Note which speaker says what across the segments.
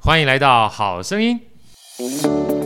Speaker 1: 欢迎来到好声音。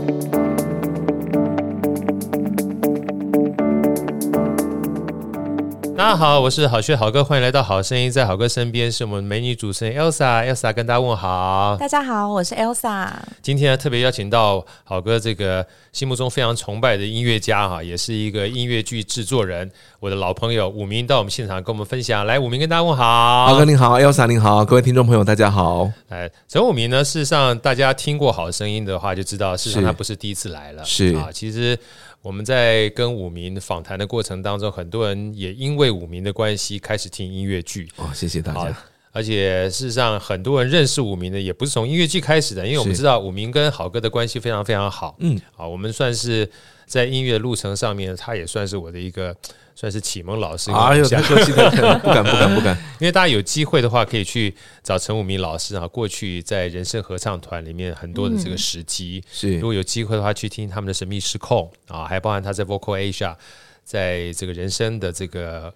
Speaker 1: 大家好，我是好学好哥，欢迎来到好声音。在好哥身边是我们美女主持人 Elsa，Elsa 跟大家问好。
Speaker 2: 大家好，我是 Elsa。
Speaker 1: 今天呢，特别邀请到好哥这个心目中非常崇拜的音乐家哈，也是一个音乐剧制作人，我的老朋友武明到我们现场跟我们分享。来，武明跟大家问好。
Speaker 3: 好哥您好，Elsa 您好，各位听众朋友大家好。
Speaker 1: 哎，陈武明呢，事实上大家听过好声音的话就知道，事实上他不是第一次来了，
Speaker 3: 是
Speaker 1: 啊，其实。我们在跟武明访谈的过程当中，很多人也因为武明的关系开始听音乐剧。
Speaker 3: 哦，谢谢大家。
Speaker 1: 而且事实上，很多人认识武明的也不是从音乐剧开始的，因为我们知道武明跟好哥的关系非常非常好。嗯，啊，我们算是在音乐路程上面，他也算是我的一个。算是启蒙老师。
Speaker 3: 哎呦，太客气了，不敢不敢不敢。
Speaker 1: 因为大家有机会的话，可以去找陈武明老师啊。过去在人声合唱团里面很多的这个时机，是如果有机会的话，去听他们的神秘失控啊，还包含他在 Vocal Asia，在这个人声的这个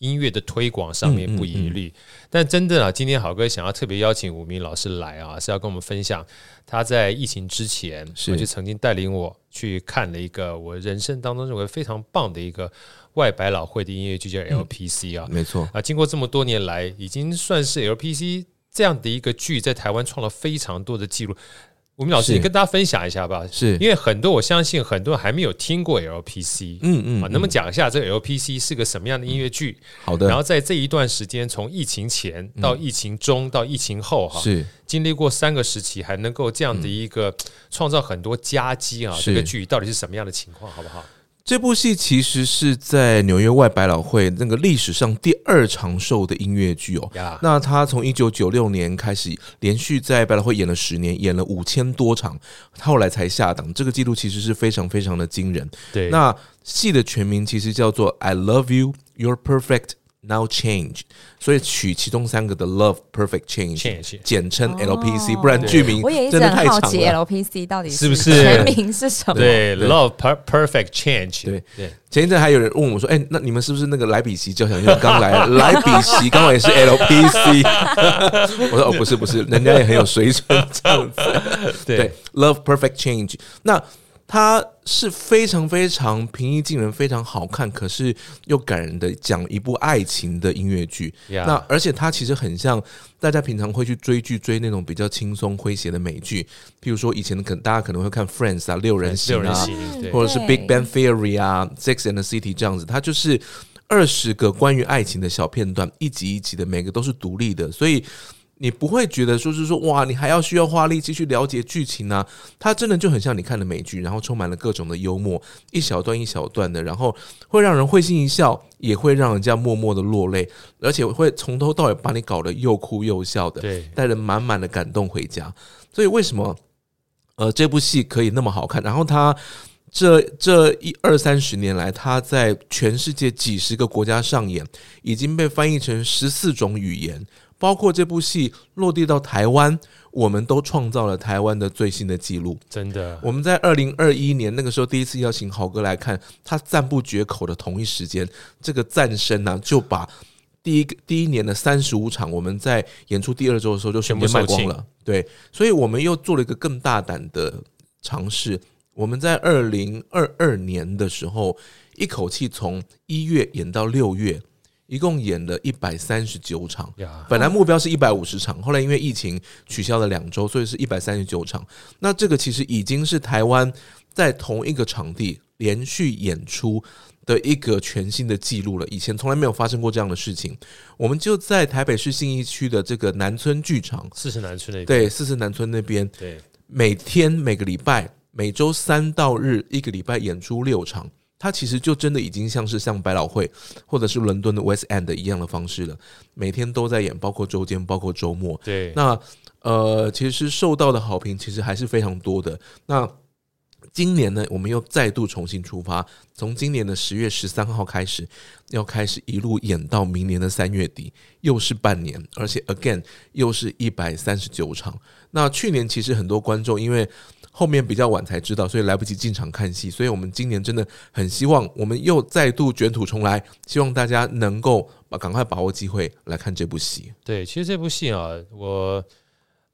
Speaker 1: 音乐的推广上面不遗余力。但真的啊，今天好哥想要特别邀请武明老师来啊，是要跟我们分享他在疫情之前，我就曾经带领我去看了一个我人生当中认为非常棒的一个。外百老汇的音乐剧叫 LPC 啊，
Speaker 3: 没错
Speaker 1: 啊，经过这么多年来，已经算是 LPC 这样的一个剧在台湾创了非常多的记录。武明老师，你跟大家分享一下吧，
Speaker 3: 是。
Speaker 1: 因为很多我相信很多人还没有听过 LPC，嗯嗯，啊，能不能讲一下这个 LPC 是个什么样的音乐剧？
Speaker 3: 好的，
Speaker 1: 然后在这一段时间，从疫情前到疫情中到疫情后，哈，是。经历过三个时期，还能够这样的一个创造很多佳绩啊，这个剧到底是什么样的情况，好不好？
Speaker 3: 这部戏其实是在纽约外百老汇那个历史上第二长寿的音乐剧哦。那他从一九九六年开始连续在百老汇演了十年，演了五千多场，后来才下档。这个记录其实是非常非常的惊人。对，那戏的全名其实叫做《I Love You, You're Perfect》。Now change，所以取其中三个的 love perfect change，简称 LPC，不然剧名真的太长了。我也一直很好奇
Speaker 2: LPC 到底
Speaker 1: 是不是
Speaker 2: 全名是什么？
Speaker 1: 对，love perfect change。
Speaker 3: 对对，前一阵还有人问我说：“哎，那你们是不是那个莱比锡交响乐刚来？莱比锡刚好也是 LPC。” 我说：“哦，不是不是，人家也很有水准这样子。”对，love perfect change。那它是非常非常平易近人、非常好看，可是又感人的讲一部爱情的音乐剧。Yeah. 那而且它其实很像大家平常会去追剧、追那种比较轻松诙谐的美剧，譬如说以前的可能大家可能会看 Friends 啊、六人行啊，或者是 Big Bang Theory 啊、Sex and the City 这样子。它就是二十个关于爱情的小片段，一集一集的，每个都是独立的，所以。你不会觉得说是说哇，你还要需要花力气去了解剧情呢？它真的就很像你看的美剧，然后充满了各种的幽默，一小段一小段的，然后会让人会心一笑，也会让人家默默的落泪，而且会从头到尾把你搞得又哭又笑的，对，带着满满的感动回家。所以为什么呃这部戏可以那么好看？然后它这这一二三十年来，它在全世界几十个国家上演，已经被翻译成十四种语言。包括这部戏落地到台湾，我们都创造了台湾的最新的纪录。
Speaker 1: 真的，
Speaker 3: 我们在二零二一年那个时候第一次邀请豪哥来看，他赞不绝口的同一时间，这个赞声呢就把第一个第一年的三十五场，我们在演出第二周的时候就全部卖光了。对，所以我们又做了一个更大胆的尝试。我们在二零二二年的时候，一口气从一月演到六月。一共演了一百三十九场，本来目标是一百五十场，后来因为疫情取消了两周，所以是一百三十九场。那这个其实已经是台湾在同一个场地连续演出的一个全新的记录了。以前从来没有发生过这样的事情。我们就在台北市信义区的这个南村剧场，
Speaker 1: 四十南村那边，
Speaker 3: 对，四十南村那边，对，每天每个礼拜每周三到日一个礼拜演出六场。它其实就真的已经像是像百老汇或者是伦敦的 West End 一样的方式了，每天都在演，包括周间，包括周末。
Speaker 1: 对，
Speaker 3: 那呃，其实受到的好评其实还是非常多的。那今年呢，我们又再度重新出发，从今年的十月十三号开始，要开始一路演到明年的三月底，又是半年，而且 again 又是一百三十九场。那去年其实很多观众因为后面比较晚才知道，所以来不及进场看戏，所以我们今年真的很希望，我们又再度卷土重来，希望大家能够把赶快把握机会来看这部戏。
Speaker 1: 对，其实这部戏啊，我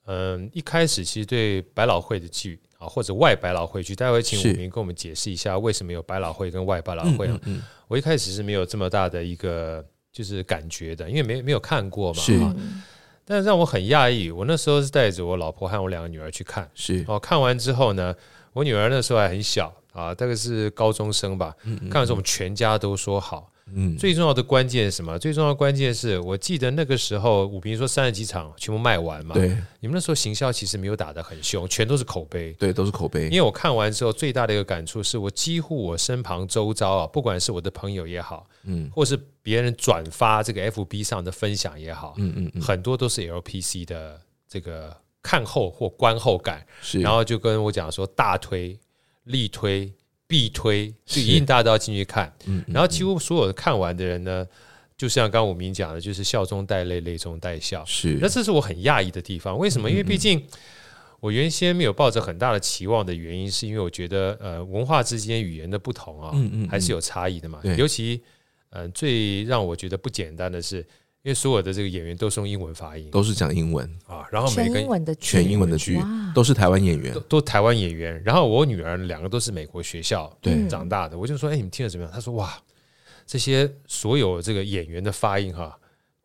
Speaker 1: 嗯一开始其实对百老汇的剧。啊，或者外百老汇剧，待会请武明跟我们解释一下为什么有百老汇跟外百老汇啊？嗯，嗯，我一开始是没有这么大的一个就是感觉的，因为没没有看过嘛。是，但是让我很讶异，我那时候是带着我老婆和我两个女儿去看。是哦，看完之后呢，我女儿那时候还很小啊，大概是高中生吧。嗯，嗯，看完之后我们全家都说好。嗯，最重要的关键是什么？最重要的关键是我记得那个时候，武平说三十几场全部卖完嘛。对，你们那时候行销其实没有打得很凶，全都是口碑。
Speaker 3: 对，都是口碑。
Speaker 1: 因为我看完之后，最大的一个感触是我几乎我身旁周遭啊，不管是我的朋友也好，嗯，或是别人转发这个 FB 上的分享也好，嗯嗯，嗯，很多都是 LPC 的这个看后或观后感，是，然后就跟我讲说大推、力推。必推，就一定大家都要进去看。嗯，然后几乎所有的看完的人呢，就像刚刚武明讲的，就是笑中带泪，泪中带笑。是，那这是我很讶异的地方。为什么？因为毕竟我原先没有抱着很大的期望的原因，是因为我觉得呃，文化之间语言的不同啊，嗯嗯，还是有差异的嘛。尤其呃，最让我觉得不简单的是。因为所有的这个演员都是用英文发音，
Speaker 3: 都是讲英文。
Speaker 1: 啊，然后每个
Speaker 2: 全英文的
Speaker 3: 全英文的剧都是台湾演员，
Speaker 1: 都，都台湾演员。然后我女儿两个都是美国学校对。长大的，我就说，哎，你们听得怎么样？她说，哇，这些所有这个演员的发音哈，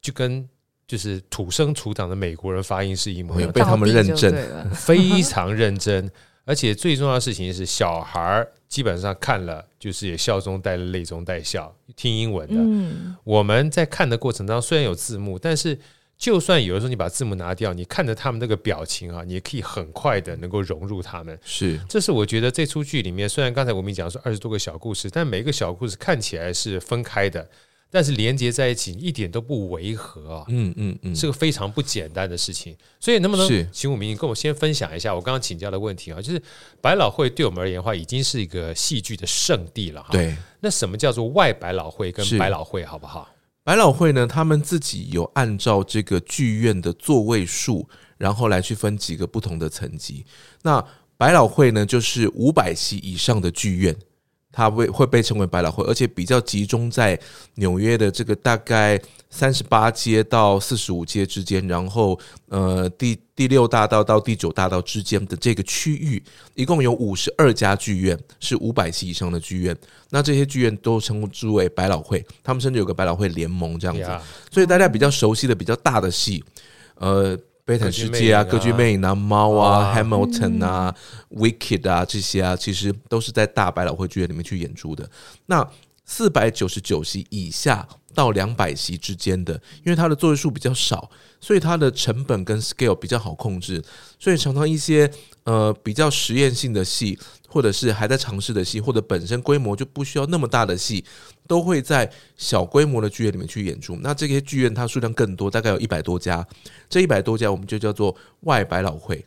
Speaker 1: 就跟就是土生土长的美国人发音是一模一样，
Speaker 3: 被他们认证，
Speaker 1: 非常认真。而且最重要的事情是，小孩儿基本上看了就是也笑中带泪，泪中带笑。听英文的，嗯，我们在看的过程当中虽然有字幕，但是就算有的时候你把字幕拿掉，你看着他们那个表情啊，你也可以很快的能够融入他们。是，这是我觉得这出剧里面，虽然刚才我们讲说二十多个小故事，但每一个小故事看起来是分开的。但是连接在一起一点都不违和啊，嗯嗯嗯，是个非常不简单的事情。所以能不能请武明跟我先分享一下我刚刚请教的问题啊？就是百老汇对我们而言的话，已经是一个戏剧的圣地了哈。对，那什么叫做外百老汇跟百老汇好不好？
Speaker 3: 百老汇呢，他们自己有按照这个剧院的座位数，然后来去分几个不同的层级。那百老汇呢，就是五百席以上的剧院。它会会被称为百老汇，而且比较集中在纽约的这个大概三十八街到四十五街之间，然后呃第第六大道到第九大道之间的这个区域，一共有五十二家剧院，是五百席以上的剧院。那这些剧院都称之为百老汇，他们甚至有个百老汇联盟这样子。所以大家比较熟悉的比较大的戏，呃。悲惨世界啊，歌剧魅影啊，猫啊，Hamilton 啊，Wicked 啊，这些啊，其实都是在大百老汇剧院里面去演出的。那四百九十九席以下到两百席之间的，因为它的座位数比较少，所以它的成本跟 scale 比较好控制，所以常常一些呃比较实验性的戏。或者是还在尝试的戏，或者本身规模就不需要那么大的戏，都会在小规模的剧院里面去演出。那这些剧院它数量更多，大概有一百多家。这一百多家我们就叫做外百老汇。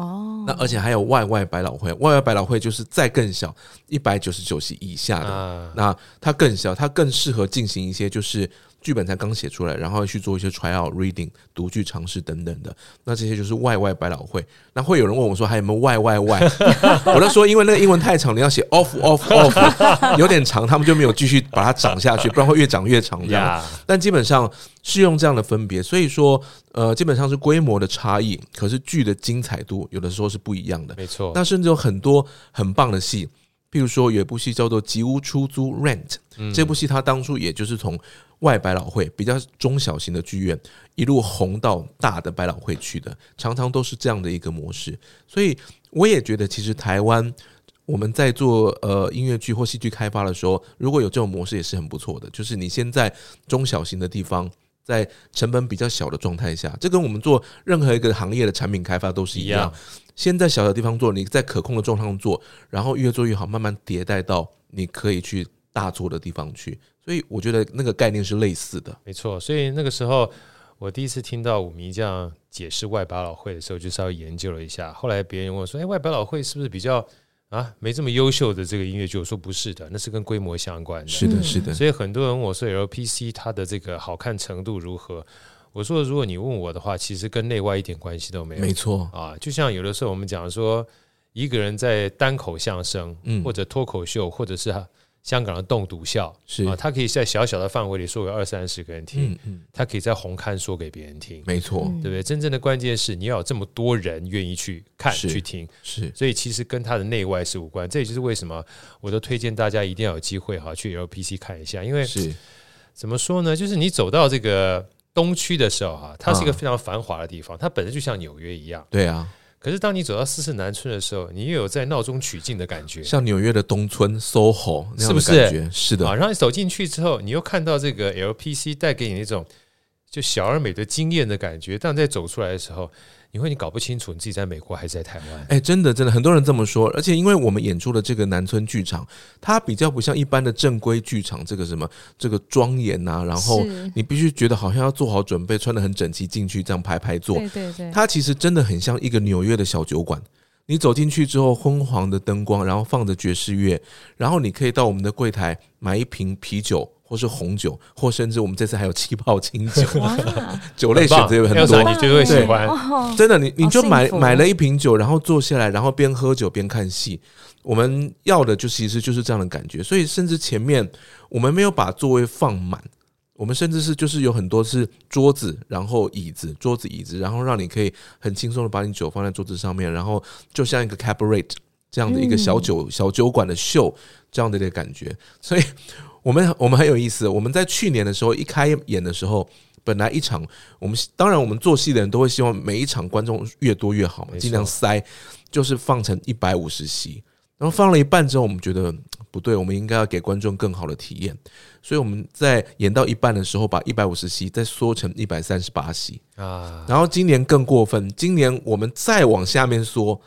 Speaker 3: 哦，那而且还有外外百老汇，外外百老汇就是再更小，一百九十九席以下的。那它更小，它更适合进行一些就是。剧本才刚写出来，然后去做一些 try out reading 读剧尝试等等的，那这些就是外外百老汇。那会有人问我说还有没有外外外？我就说因为那个英文太长，你要写 off off off，有点长，他们就没有继续把它长下去，不然会越长越长这样。但基本上是用这样的分别，所以说呃基本上是规模的差异，可是剧的精彩度有的时候是不一样的。没错，那甚至有很多很棒的戏。譬如说，有一部戏叫做《吉屋出租》（Rent），这部戏它当初也就是从外百老汇比较中小型的剧院一路红到大的百老汇去的，常常都是这样的一个模式。所以我也觉得，其实台湾我们在做呃音乐剧或戏剧开发的时候，如果有这种模式也是很不错的。就是你先在中小型的地方，在成本比较小的状态下，这跟我们做任何一个行业的产品开发都是一样。先在小的地方做，你在可控的状态做，然后越做越好，慢慢迭代到你可以去大做的地方去。所以我觉得那个概念是类似的，
Speaker 1: 没错。所以那个时候我第一次听到五迷这样解释外百老汇的时候，就稍微研究了一下。后来别人问我说：“哎，外百老汇是不是比较啊没这么优秀的这个音乐剧？”我说：“不是的，那是跟规模相关的。”
Speaker 3: 是的，是的。
Speaker 1: 所以很多人问我说：“LPC 它的这个好看程度如何？”我说：“如果你问我的话，其实跟内外一点关系都没有。”
Speaker 3: 没错
Speaker 1: 啊，就像有的时候我们讲说，一个人在单口相声，嗯，或者脱口秀，或者是。香港的栋笃笑是啊，他可以在小小的范围里说给二三十个人听，嗯嗯，他可以在红磡说给别人听，
Speaker 3: 没错，
Speaker 1: 对不对？真正的关键是你要有这么多人愿意去看去听，
Speaker 3: 是，
Speaker 1: 所以其实跟他的内外是无关。这也就是为什么我都推荐大家一定要有机会哈去 LPC 看一下，因为是怎么说呢？就是你走到这个东区的时候哈，它是一个非常繁华的地方，它本身就像纽约一样，
Speaker 3: 对啊。
Speaker 1: 可是当你走到四四南村的时候，你又有在闹中取静的感觉，
Speaker 3: 像纽约的东村 SOHO 那样的感觉，是不是？是的。
Speaker 1: 啊，然后你走进去之后，你又看到这个 LPC 带给你那种就小而美的惊艳的感觉，但在走出来的时候。你会你搞不清楚你自己在美国还是在台湾？
Speaker 3: 哎、欸，真的真的，很多人这么说。而且因为我们演出的这个南村剧场，它比较不像一般的正规剧场，这个什么这个庄严呐，然后你必须觉得好像要做好准备，穿的很整齐进去，这样排排坐。
Speaker 2: 对对对，
Speaker 3: 它其实真的很像一个纽约的小酒馆。你走进去之后，昏黄的灯光，然后放着爵士乐，然后你可以到我们的柜台买一瓶啤酒。或是红酒，或甚至我们这次还有气泡清酒，酒类选择有很多，
Speaker 1: 你绝对会喜欢。
Speaker 3: 真的，你你就买买了一瓶酒，然后坐下来，然后边喝酒边看戏。我们要的就其实就是这样的感觉。所以，甚至前面我们没有把座位放满，我们甚至是就是有很多是桌子，然后椅子，桌子椅子，然后让你可以很轻松的把你酒放在桌子上面，然后就像一个 cabaret 这样的一个小酒小酒馆的秀这样的一个感觉。所以。我们我们很有意思，我们在去年的时候一开演的时候，本来一场我们当然我们做戏的人都会希望每一场观众越多越好嘛，尽量塞，就是放成一百五十席。然后放了一半之后，我们觉得不对，我们应该要给观众更好的体验，所以我们在演到一半的时候，把一百五十席再缩成一百三十八席啊。然后今年更过分，今年我们再往下面缩。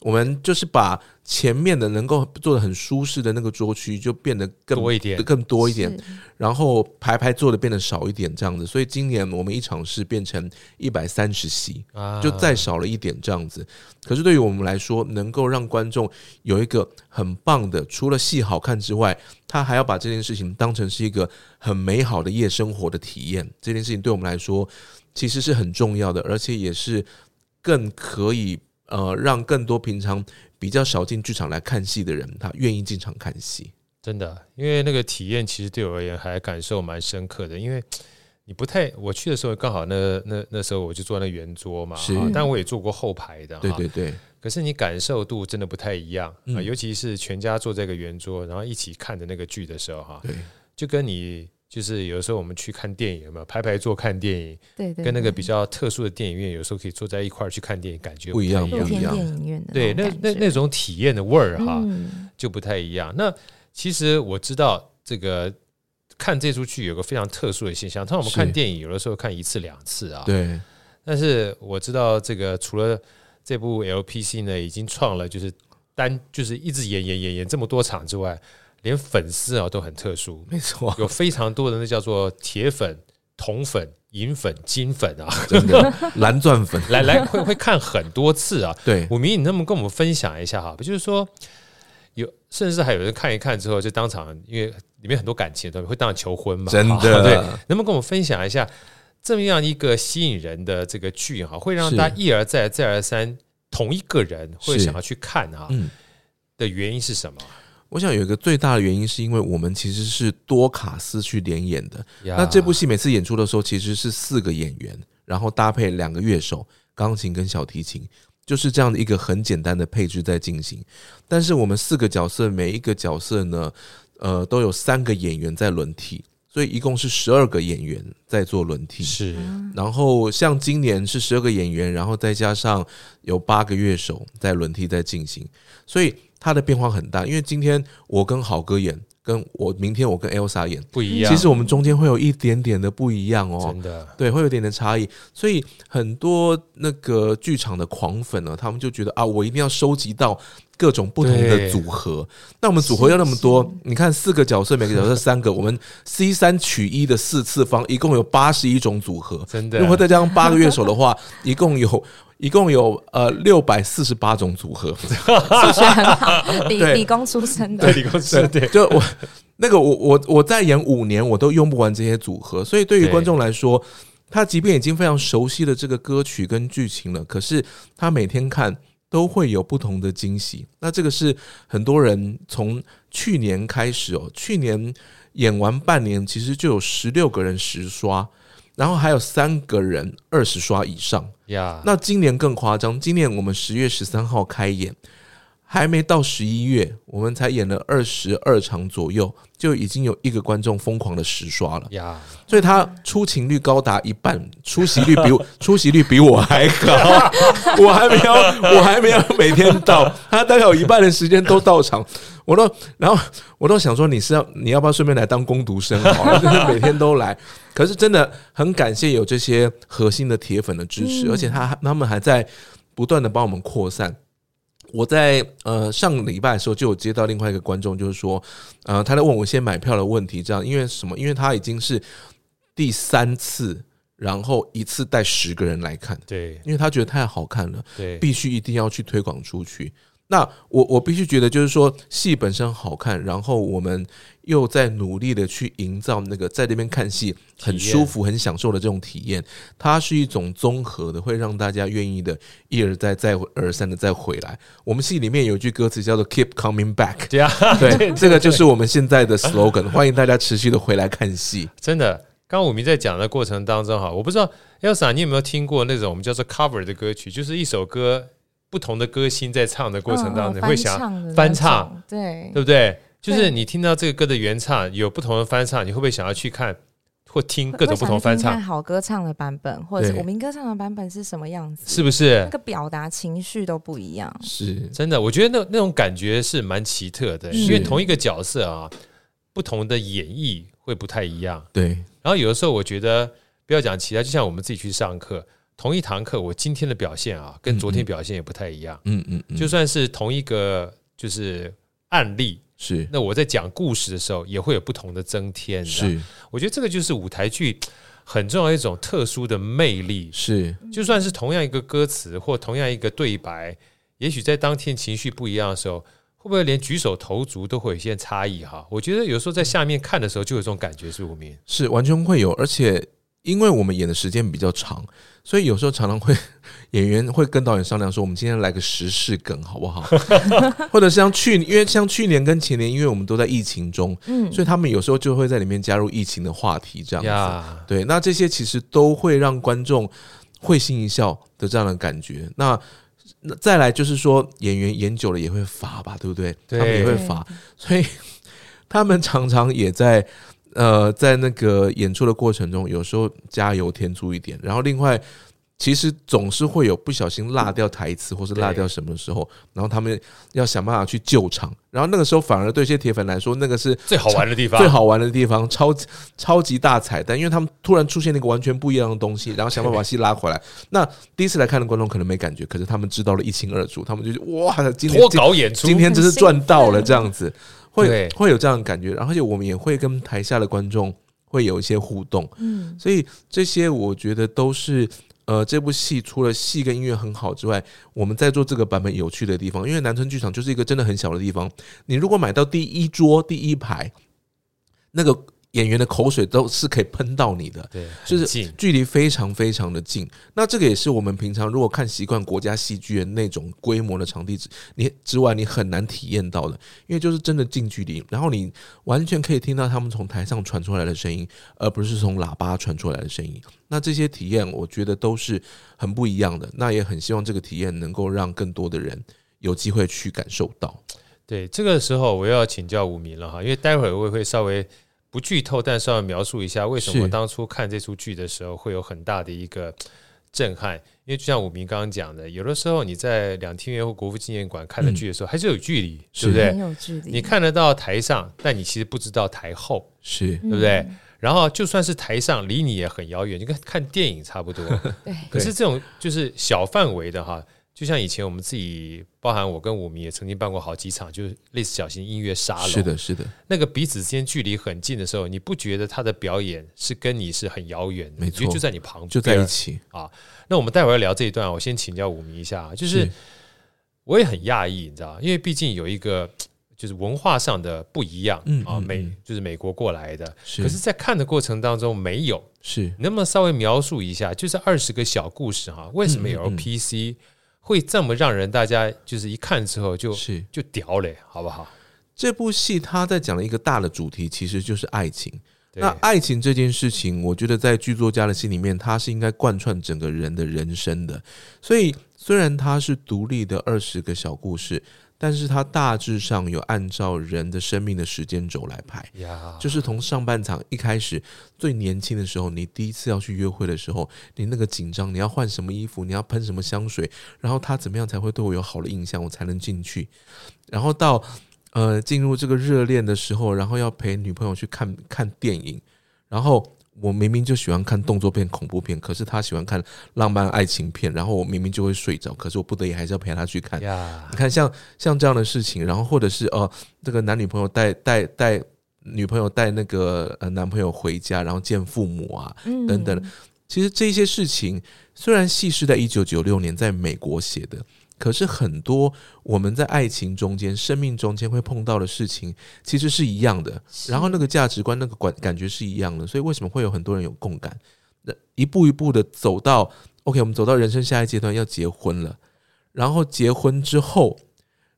Speaker 3: 我们就是把前面的能够做的很舒适的那个桌区就变得更
Speaker 1: 多一点，
Speaker 3: 更多一点，然后排排坐的变得少一点，这样子。所以今年我们一场是变成一百三十席，就再少了一点这样子。可是对于我们来说，能够让观众有一个很棒的，除了戏好看之外，他还要把这件事情当成是一个很美好的夜生活的体验。这件事情对我们来说其实是很重要的，而且也是更可以。呃，让更多平常比较少进剧场来看戏的人，他愿意进场看戏。
Speaker 1: 真的，因为那个体验其实对我而言还感受蛮深刻的。因为你不太，我去的时候刚好那那那时候我就坐那圆桌嘛，是，但我也坐过后排的，
Speaker 3: 对对对。
Speaker 1: 可是你感受度真的不太一样啊，嗯，尤其是全家坐在一个圆桌，然后一起看的那个剧的时候，哈，就跟你。就是有时候我们去看电影嘛，排排坐看电影，对，对，对，跟那个比较特殊的电影院，有时候可以坐在一块儿去看电影，感觉不一样，
Speaker 2: 不一样。
Speaker 1: 电影院对，那那那种体验的味儿哈，就不太一样。那其实我知道这个看这出剧有个非常特殊的现象，通常我们看电影有的时候看一次两次啊，对。但是我知道这个除了这部 LPC 呢，已经创了就是单就是一直演演演演这么多场之外。连粉丝啊都很特殊，
Speaker 3: 没错，
Speaker 1: 有非常多的那叫做铁粉、铜粉、银粉、金粉啊，
Speaker 3: 真的 蓝钻粉，
Speaker 1: 来来会会看很多次啊。
Speaker 3: 对，
Speaker 1: 武明，你能不能跟我们分享一下哈？就是说，有甚至还有人看一看之后就当场，因为里面很多感情的东西会当场求婚嘛？
Speaker 3: 真的，
Speaker 1: 对，能不能跟我们分享一下这么样一个吸引人的这个剧哈，会让大家一而再、再而三同一个人会想要去看啊？嗯，的原因是什么？
Speaker 3: 我想有一个最大的原因，是因为我们其实是多卡司去联演的。那这部戏每次演出的时候，其实是四个演员，然后搭配两个乐手，钢琴跟小提琴，就是这样的一个很简单的配置在进行。但是我们四个角色，每一个角色呢，呃，都有三个演员在轮替，所以一共是十二个演员在做轮替。
Speaker 1: 是，
Speaker 3: 然后像今年是十二个演员，然后再加上有八个乐手在轮替在进行，所以。它的变化很大，因为今天我跟好哥演，跟我明天我跟 Elsa 演
Speaker 1: 不一样。
Speaker 3: 其实我们中间会有一点点的不一样哦，
Speaker 1: 真的，
Speaker 3: 对，会有一点点差异。所以很多那个剧场的狂粉呢，他们就觉得啊，我一定要收集到各种不同的组合。那我们组合要那么多，你看四个角色，每个角色三个，我们 C 三取一的四次方，一共有八十一种组合。
Speaker 1: 真的，
Speaker 3: 如果再加上八个乐手的话，一共有。一共有呃六百四十八种组合，
Speaker 2: 数学很好，理 理工出身的，
Speaker 1: 对理工出身，对，
Speaker 3: 就我那个我我我在演五年，我都用不完这些组合，所以对于观众来说，他即便已经非常熟悉了这个歌曲跟剧情了，可是他每天看都会有不同的惊喜。那这个是很多人从去年开始哦，去年演完半年，其实就有十六个人十刷。然后还有三个人二十刷以上那今年更夸张，今年我们十月十三号开演，还没到十一月，我们才演了二十二场左右，就已经有一个观众疯狂的实刷了
Speaker 1: 呀，
Speaker 3: 所以他出勤率高达一半，出席率比我 出席率比我还高，我还没有我还没有每天到，他大概有一半的时间都到场。我都，然后我都想说，你是要你要不要顺便来当攻读生好了？就 是每天都来。可是真的很感谢有这些核心的铁粉的支持，而且他他们还在不断的帮我们扩散。我在呃上个礼拜的时候就有接到另外一个观众，就是说，呃，他在问我先买票的问题，这样因为什么？因为他已经是第三次，然后一次带十个人来看，
Speaker 1: 对，
Speaker 3: 因为他觉得太好看了，
Speaker 1: 对，
Speaker 3: 必须一定要去推广出去。那我我必须觉得，就是说戏本身好看，然后我们又在努力的去营造那个在那边看戏很舒服、很享受的这种体验。它是一种综合的，会让大家愿意的一而再、再而三的再回来。我们戏里面有一句歌词叫做 “Keep coming back”，对，这个就是我们现在的 slogan。欢迎大家持续的回来看戏。
Speaker 1: 真的，刚刚武明在讲的过程当中，哈，我不知道 Elsa 你有没有听过那种我们叫做 cover 的歌曲，就是一首歌。不同的歌星在唱的过程当中，你会想翻唱，
Speaker 2: 对
Speaker 1: 对不对？就是你听到这个歌的原唱有不同的翻唱，你会不会想要去看或听各种不同翻唱？
Speaker 2: 看好歌唱的版本，或者是武明歌唱的版本是什么样子？
Speaker 1: 是不是
Speaker 2: 那个表达情绪都不一样？
Speaker 3: 是
Speaker 1: 真的，我觉得那那种感觉是蛮奇特的，因为同一个角色啊，不同的演绎会不太一样。
Speaker 3: 对，
Speaker 1: 然后有的时候我觉得不要讲其他，就像我们自己去上课。同一堂课，我今天的表现啊，跟昨天表现也不太一样。
Speaker 3: 嗯嗯，嗯，
Speaker 1: 就算是同一个就是案例，
Speaker 3: 是
Speaker 1: 那我在讲故事的时候，也会有不同的增添。
Speaker 3: 是，
Speaker 1: 我觉得这个就是舞台剧很重要的一种特殊的魅力。
Speaker 3: 是，
Speaker 1: 就算是同样一个歌词或同样一个对白，也许在当天情绪不一样的时候，会不会连举手投足都会有一些差异？哈，我觉得有时候在下面看的时候，就有这种感觉，是武明，
Speaker 3: 是完全会有，而且。因为我们演的时间比较长，所以有时候常常会 演员会跟导演商量说：“我们今天来个时事梗好不好？” 或者像去，因为像去年跟前年，因为我们都在疫情中，嗯，所以他们有时候就会在里面加入疫情的话题，这样子。对，那这些其实都会让观众会心一笑的这样的感觉。那那再来就是说，演员演久了也会乏吧，对不对？他们也会乏，所以 他们常常也在。呃，在那个演出的过程中，有时候加油添醋一点，然后另外，其实总是会有不小心落掉台词或是落掉什么的时候，然后他们要想办法去救场，然后那个时候反而对一些铁粉来说，那个是
Speaker 1: 最好玩的地方，
Speaker 3: 最好玩的地方，超级超级大彩蛋，因为他们突然出现那个完全不一样的东西，然后想办法把戏拉回来。那第一次来看的观众可能没感觉，可是他们知道了一清二楚，他们就觉得哇，今天
Speaker 1: 脱稿演出，
Speaker 3: 今天真是赚到了这样子。会会有这样的感觉，然后就我们也会跟台下的观众会有一些互动，嗯，所以这些我觉得都是呃这部戏除了戏跟音乐很好之外，我们在做这个版本有趣的地方，因为南村剧场就是一个真的很小的地方，你如果买到第一桌第一排那个。演员的口水都是可以喷到你的，
Speaker 1: 对，
Speaker 3: 就是距离非常非常的近。那这个也是我们平常如果看习惯国家戏剧的那种规模的场地之你之外，你很难体验到的，因为就是真的近距离，然后你完全可以听到他们从台上传出来的声音，而不是从喇叭传出来的声音。那这些体验，我觉得都是很不一样的。那也很希望这个体验能够让更多的人有机会去感受到。
Speaker 1: 对，这个时候我又要请教吴明了哈，因为待会儿我也会稍微。不剧透，但稍微描述一下为什么当初看这出剧的时候会有很大的一个震撼，因为就像武明刚刚讲的，有的时候你在两厅院或国父纪念馆看的剧的时候，嗯、还是有距离，对不
Speaker 2: 对？有距离。
Speaker 1: 你看得到台上，但你其实不知道台后，
Speaker 3: 是
Speaker 1: 对不对？嗯、然后就算是台上，离你也很遥远，就跟看电影差不多。
Speaker 2: 对。
Speaker 1: 可是这种就是小范围的哈。就像以前我们自己，包含我跟武明也曾经办过好几场，就是类似小型音乐沙龙。
Speaker 3: 是的，是的。
Speaker 1: 那个彼此之间距离很近的时候，你不觉得他的表演是跟你是很遥远的？
Speaker 3: 没错，
Speaker 1: 就在你旁边，
Speaker 3: 就在一起
Speaker 1: 啊。那我们待会儿要聊这一段，我先请教武明一下，就是我也很讶异，你知道，因为毕竟有一个 就是文化上的不一样啊，美就是美国过来的，可是在看的过程当中没有。
Speaker 3: 是，
Speaker 1: 能不能稍微描述一下，就是二十个小故事哈，为什么有 LPC？会这么让人大家就是一看之后就是就屌嘞，好不好？
Speaker 3: 这部戏他在讲了一个大的主题，其实就是爱情。那爱情这件事情，我觉得在剧作家的心里面，它是应该贯穿整个人的人生的。所以虽然它是独立的二十个小故事。但是它大致上有按照人的生命的时间轴来排，就是从上半场一开始最年轻的时候，你第一次要去约会的时候，你那个紧张，你要换什么衣服，你要喷什么香水，然后他怎么样才会对我有好的印象，我才能进去，然后到呃进入这个热恋的时候，然后要陪女朋友去看看电影，然后。我明明就喜欢看动作片、恐怖片，可是他喜欢看浪漫爱情片，然后我明明就会睡着，可是我不得已还是要陪他去看。你看像像这样的事情，然后或者是哦，这个男女朋友带带带女朋友带那个呃男朋友回家，然后见父母啊等等，其实这些事情虽然戏是在一九九六年在美国写的。可是很多我们在爱情中间、生命中间会碰到的事情，其实是一样的。然后那个价值观、那个感感觉是一样的。所以为什么会有很多人有共感？那一步一步的走到 OK，我们走到人生下一阶段要结婚了。然后结婚之后，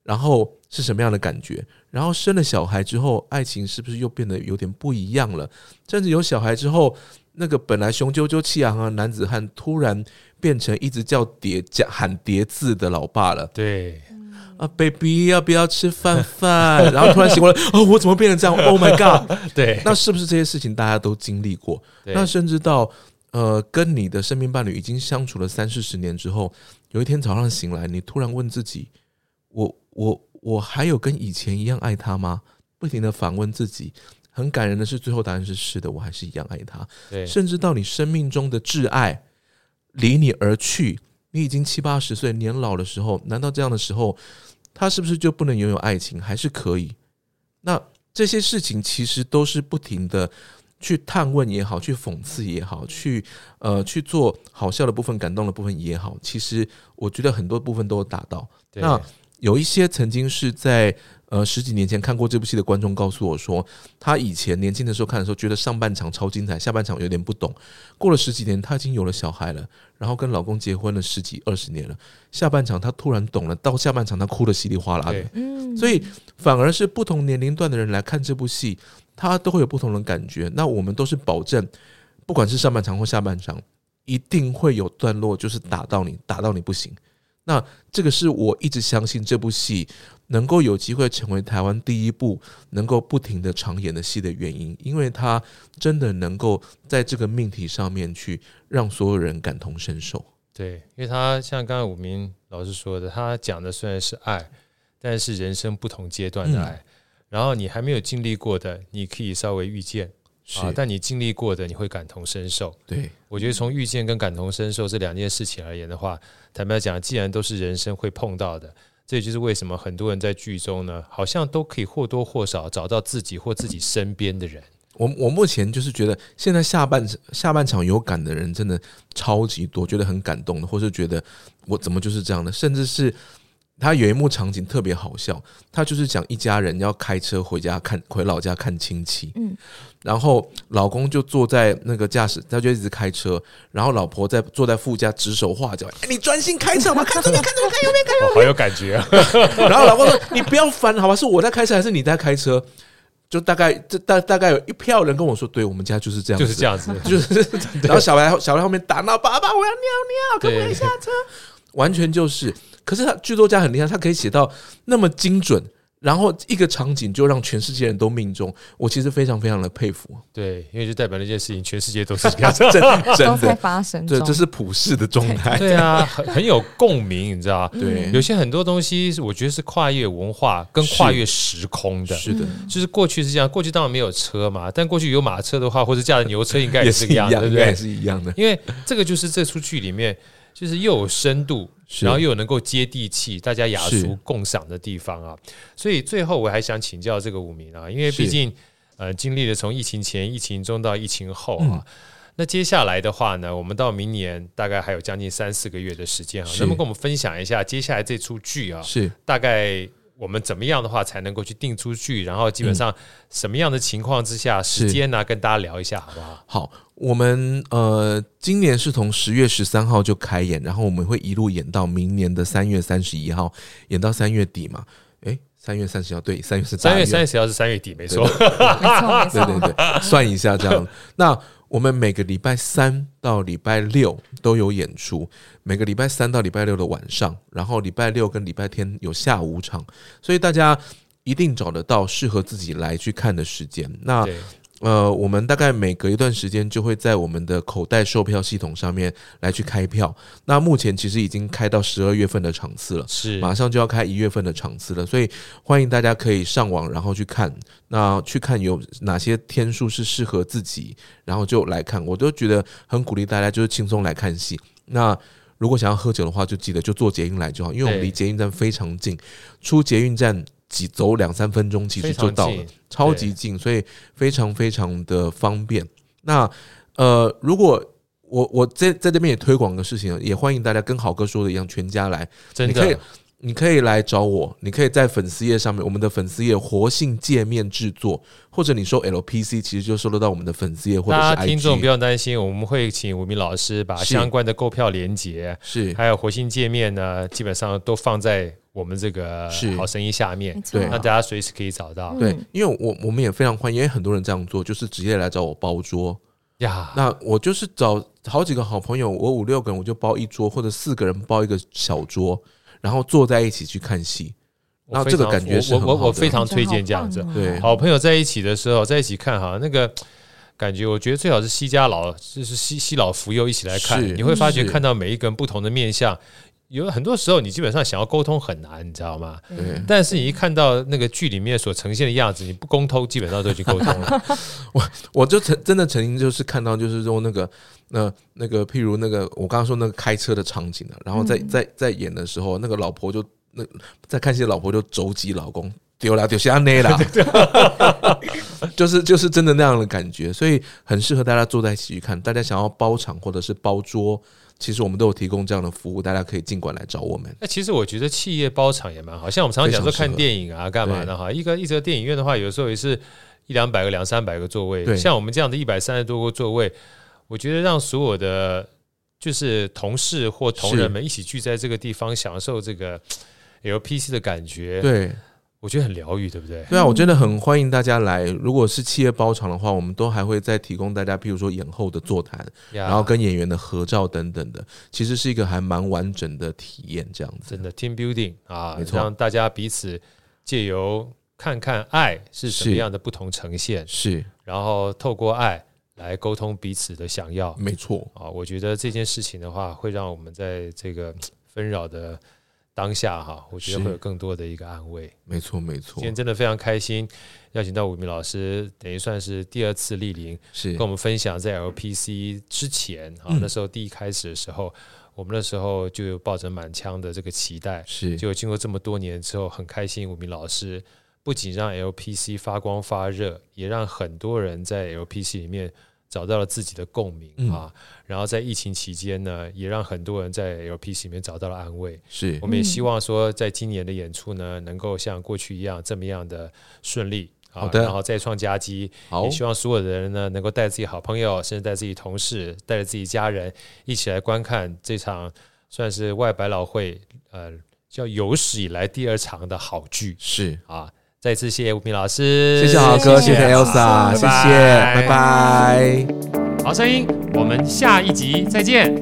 Speaker 3: 然后是什么样的感觉？然后生了小孩之后，爱情是不是又变得有点不一样了？甚至有小孩之后，那个本来雄赳赳气昂昂的男子汉，突然。变成一直叫叠叫喊叠字的老爸了。
Speaker 1: 对，
Speaker 3: 啊，baby 要不要吃饭饭？然后突然醒过来，哦，我怎么变成这样？Oh my god！
Speaker 1: 对，
Speaker 3: 那是不是这些事情大家都经历过？那甚至到呃，跟你的生命伴侣已经相处了三四十年之后，有一天早上醒来，你突然问自己：我我我还有跟以前一样爱他吗？不停的反问自己。很感人的是，最后答案是是的，我还是一样爱他。
Speaker 1: 对，
Speaker 3: 甚至到你生命中的挚爱。离你而去，你已经七八十岁年老的时候，难道这样的时候，他是不是就不能拥有爱情？还是可以？那这些事情其实都是不停的去探问也好，去讽刺也好，去呃去做好笑的部分、感动的部分也好，其实我觉得很多部分都有达到。那有一些曾经是在。呃，十几年前看过这部戏的观众告诉我说，他以前年轻的时候看的时候，觉得上半场超精彩，下半场有点不懂。过了十几年，他已经有了小孩了，然后跟老公结婚了十几二十年了，下半场他突然懂了，到下半场他哭得稀里哗啦的。嗯，所以反而是不同年龄段的人来看这部戏，他都会有不同的感觉。那我们都是保证，不管是上半场或下半场，一定会有段落就是打到你，打到你不行。那这个是我一直相信这部戏能够有机会成为台湾第一部能够不停的长演的戏的原因，因为它真的能够在这个命题上面去让所有人感同身受。
Speaker 1: 对，因为他像刚才武明老师说的，他讲的虽然是爱，但是人生不同阶段的爱，嗯、然后你还没有经历过的，你可以稍微预见。啊！但你经历过的，你会感同身受。
Speaker 3: 对，
Speaker 1: 我觉得从遇见跟感同身受这两件事情而言的话，坦白讲，既然都是人生会碰到的，这也就是为什么很多人在剧中呢，好像都可以或多或少找到自己或自己身边的人。
Speaker 3: 我我目前就是觉得，现在下半下半场有感的人真的超级多，觉得很感动的，或是觉得我怎么就是这样的，甚至是。他有一幕场景特别好笑，他就是讲一家人要开车回家看回老家看亲戚，嗯，然后老公就坐在那个驾驶，他就一直开车，然后老婆在坐在副驾指手画脚，哎，你专心开车嘛，看这边看这边看右边看右边，
Speaker 1: 好有感觉啊。
Speaker 3: 然后老公说：“你不要烦，好吧？是我在开车还是你在开车？”就大概这大大概有一票人跟我说：“对，我们家就是这样，
Speaker 1: 就是这样子，
Speaker 3: 就是。”然后小白小白后面打闹：“爸爸，我要尿尿，可不可以下车？”完全就是。可是他剧作家很厉害，他可以写到那么精准，然后一个场景就让全世界人都命中，我其实非常非常的佩服。
Speaker 1: 对，因为就代表那件事情，全世界都是这样，
Speaker 3: 真的真的
Speaker 2: 发生。
Speaker 3: 对，这是普世的状态。
Speaker 1: 对啊，很很有共鸣，你知道？
Speaker 3: 对，
Speaker 1: 有些很多东西，我觉得是跨越文化跟跨越时空的。
Speaker 3: 是的，
Speaker 1: 就是过去是这样，过去当然没有车嘛，但过去有马车的话，或者驾着牛车，应该也是一样子，对不对？
Speaker 3: 也是一样的。
Speaker 1: 因为这个就是这出剧里面，就是又有深度。然后又有能够接地气、大家雅俗共赏的地方啊，所以最后我还想请教这个武明啊，因为毕竟呃经历了从疫情前、疫情中到疫情后啊，嗯、那接下来的话呢，我们到明年大概还有将近三四个月的时间啊，能不能跟我们分享一下接下来这出剧啊？
Speaker 3: 是。
Speaker 1: 大概。我们怎么样的话才能够去定出去？然后基本上什么样的情况之下，时间呢？跟大家聊一下好不好？
Speaker 3: 好，我们呃，今年是从十月十三号就开演，然后我们会一路演到明年的三月三十一号，演到三月底嘛？诶，三月三十号对，三月是
Speaker 1: 三月三十号是三月底，没错，
Speaker 2: 没错，
Speaker 3: 对对对，算一下这样。那我们每个礼拜三到礼拜六都有演出，每个礼拜三到礼拜六的晚上，然后礼拜六跟礼拜天有下午场，所以大家一定找得到适合自己来去看的时间。那呃，我们大概每隔一段时间就会在我们的口袋售票系统上面来去开票。那目前其实已经开到十二月份的场次了，
Speaker 1: 是
Speaker 3: 马上就要开一月份的场次了，所以欢迎大家可以上网然后去看，那去看有哪些天数是适合自己，然后就来看。我都觉得很鼓励大家就是轻松来看戏。那如果想要喝酒的话，就记得就坐捷运来就好，因为我们离捷运站非常近，出捷运站。几走两三分钟，其实就到了，超级近，所以非常非常的方便。那呃，如果我我在在这边也推广个事情，也欢迎大家跟好哥说的一样，全家来，你可以你可以来找我，你可以在粉丝页上面，我们的粉丝页活性界面制作，或者你说 LPC，其实就收得到我们的粉丝页或者是 IG。大家
Speaker 1: 听众不用担心，我们会请武明老师把相关的购票连接
Speaker 3: 是
Speaker 1: 还有活性界面呢，基本上都放在。我们这个好声音下面，
Speaker 3: 对，
Speaker 1: 那大家随时可以找到。
Speaker 3: 对，因为我我们也非常欢迎，因为很多人这样做，就是直接来找我包桌呀。那我就是找好几个好朋友，我五六个人我就包一桌，或者四个人包一个小桌，然后坐在一起去看戏。然后这个感觉是
Speaker 1: 我我我非常推荐这样子。对，好朋友在一起的时候，在一起看哈，那个感觉我觉得最好是西家老，就是西西老扶幼一起来看，你会发觉看到每一个人不同的面相。有很多时候，你基本上想要沟通很难，你知道吗？
Speaker 3: 对。
Speaker 1: 但是你一看到那个剧里面所呈现的样子，你不沟通，基本上都已经沟通了。
Speaker 3: 我我就曾真的曾经就是看到，就是说那个那那个，譬如那个我刚刚说那个开车的场景啊，然后在在在演的时候，那个老婆就那在看戏的老婆就肘击老公，丢了丢下那啦，就是 就是真的那样的感觉，所以很适合大家坐在一起去看。大家想要包场或者是包桌。其实我们都有提供这样的服务，大家可以尽管来找我们。
Speaker 1: 那其实我觉得企业包场也蛮好，像我们常常讲说看电影啊，干嘛的哈。一个一则电影院的话，有时候也是一两百个、两三百个座位。像我们这样的一百三十多个座位，我觉得让所有的就是同事或同仁们一起聚在这个地方，享受这个 LPC 的感觉。
Speaker 3: 对。
Speaker 1: 我觉得很疗愈，对不对？
Speaker 3: 对啊，我真的很欢迎大家来。如果是企业包场的话，我们都还会再提供大家，譬如说演后的座谈，然后跟演员的合照等等的，其实是一个还蛮完整的体验。这样子，
Speaker 1: 真的 team building 啊，
Speaker 3: 没错，
Speaker 1: 让大家彼此借由看看爱是什么样的不同呈现，
Speaker 3: 是，
Speaker 1: 然后透过爱来沟通彼此的想要，
Speaker 3: 没错
Speaker 1: 啊。我觉得这件事情的话，会让我们在这个 纷扰的。当下哈，我觉得会有更多的一个安慰。
Speaker 3: 没错，没错。
Speaker 1: 今天真的非常开心，邀请到武明老师，等于算是第二次莅临，
Speaker 3: 是跟
Speaker 1: 我们分享在 LPC 之前啊，那时候第一开始的时候，我们那时候就抱着满腔的这个期待，
Speaker 3: 是。
Speaker 1: 就经过这么多年之后，很开心，武明老师不仅让 LPC 发光发热，也让很多人在 LPC 里面。找到了自己的共鸣啊，然后在疫情期间呢，也让很多人在 LPC 里面找到了安慰。
Speaker 3: 是，
Speaker 1: 我们也希望说，在今年的演出呢，能够像过去一样这么样的顺利。
Speaker 3: 好的，
Speaker 1: 然后再创佳绩。也希望所有的人呢，能够带自己好朋友，甚至带自己同事，带着自己家人一起来观看这场算是外百老汇呃叫有史以来第二场的好剧。
Speaker 3: 是
Speaker 1: 啊。再次谢谢吴平老师，
Speaker 3: 谢谢豪哥，谢谢 Elsa，谢谢，拜拜。
Speaker 1: 好声音，我们下一集再见。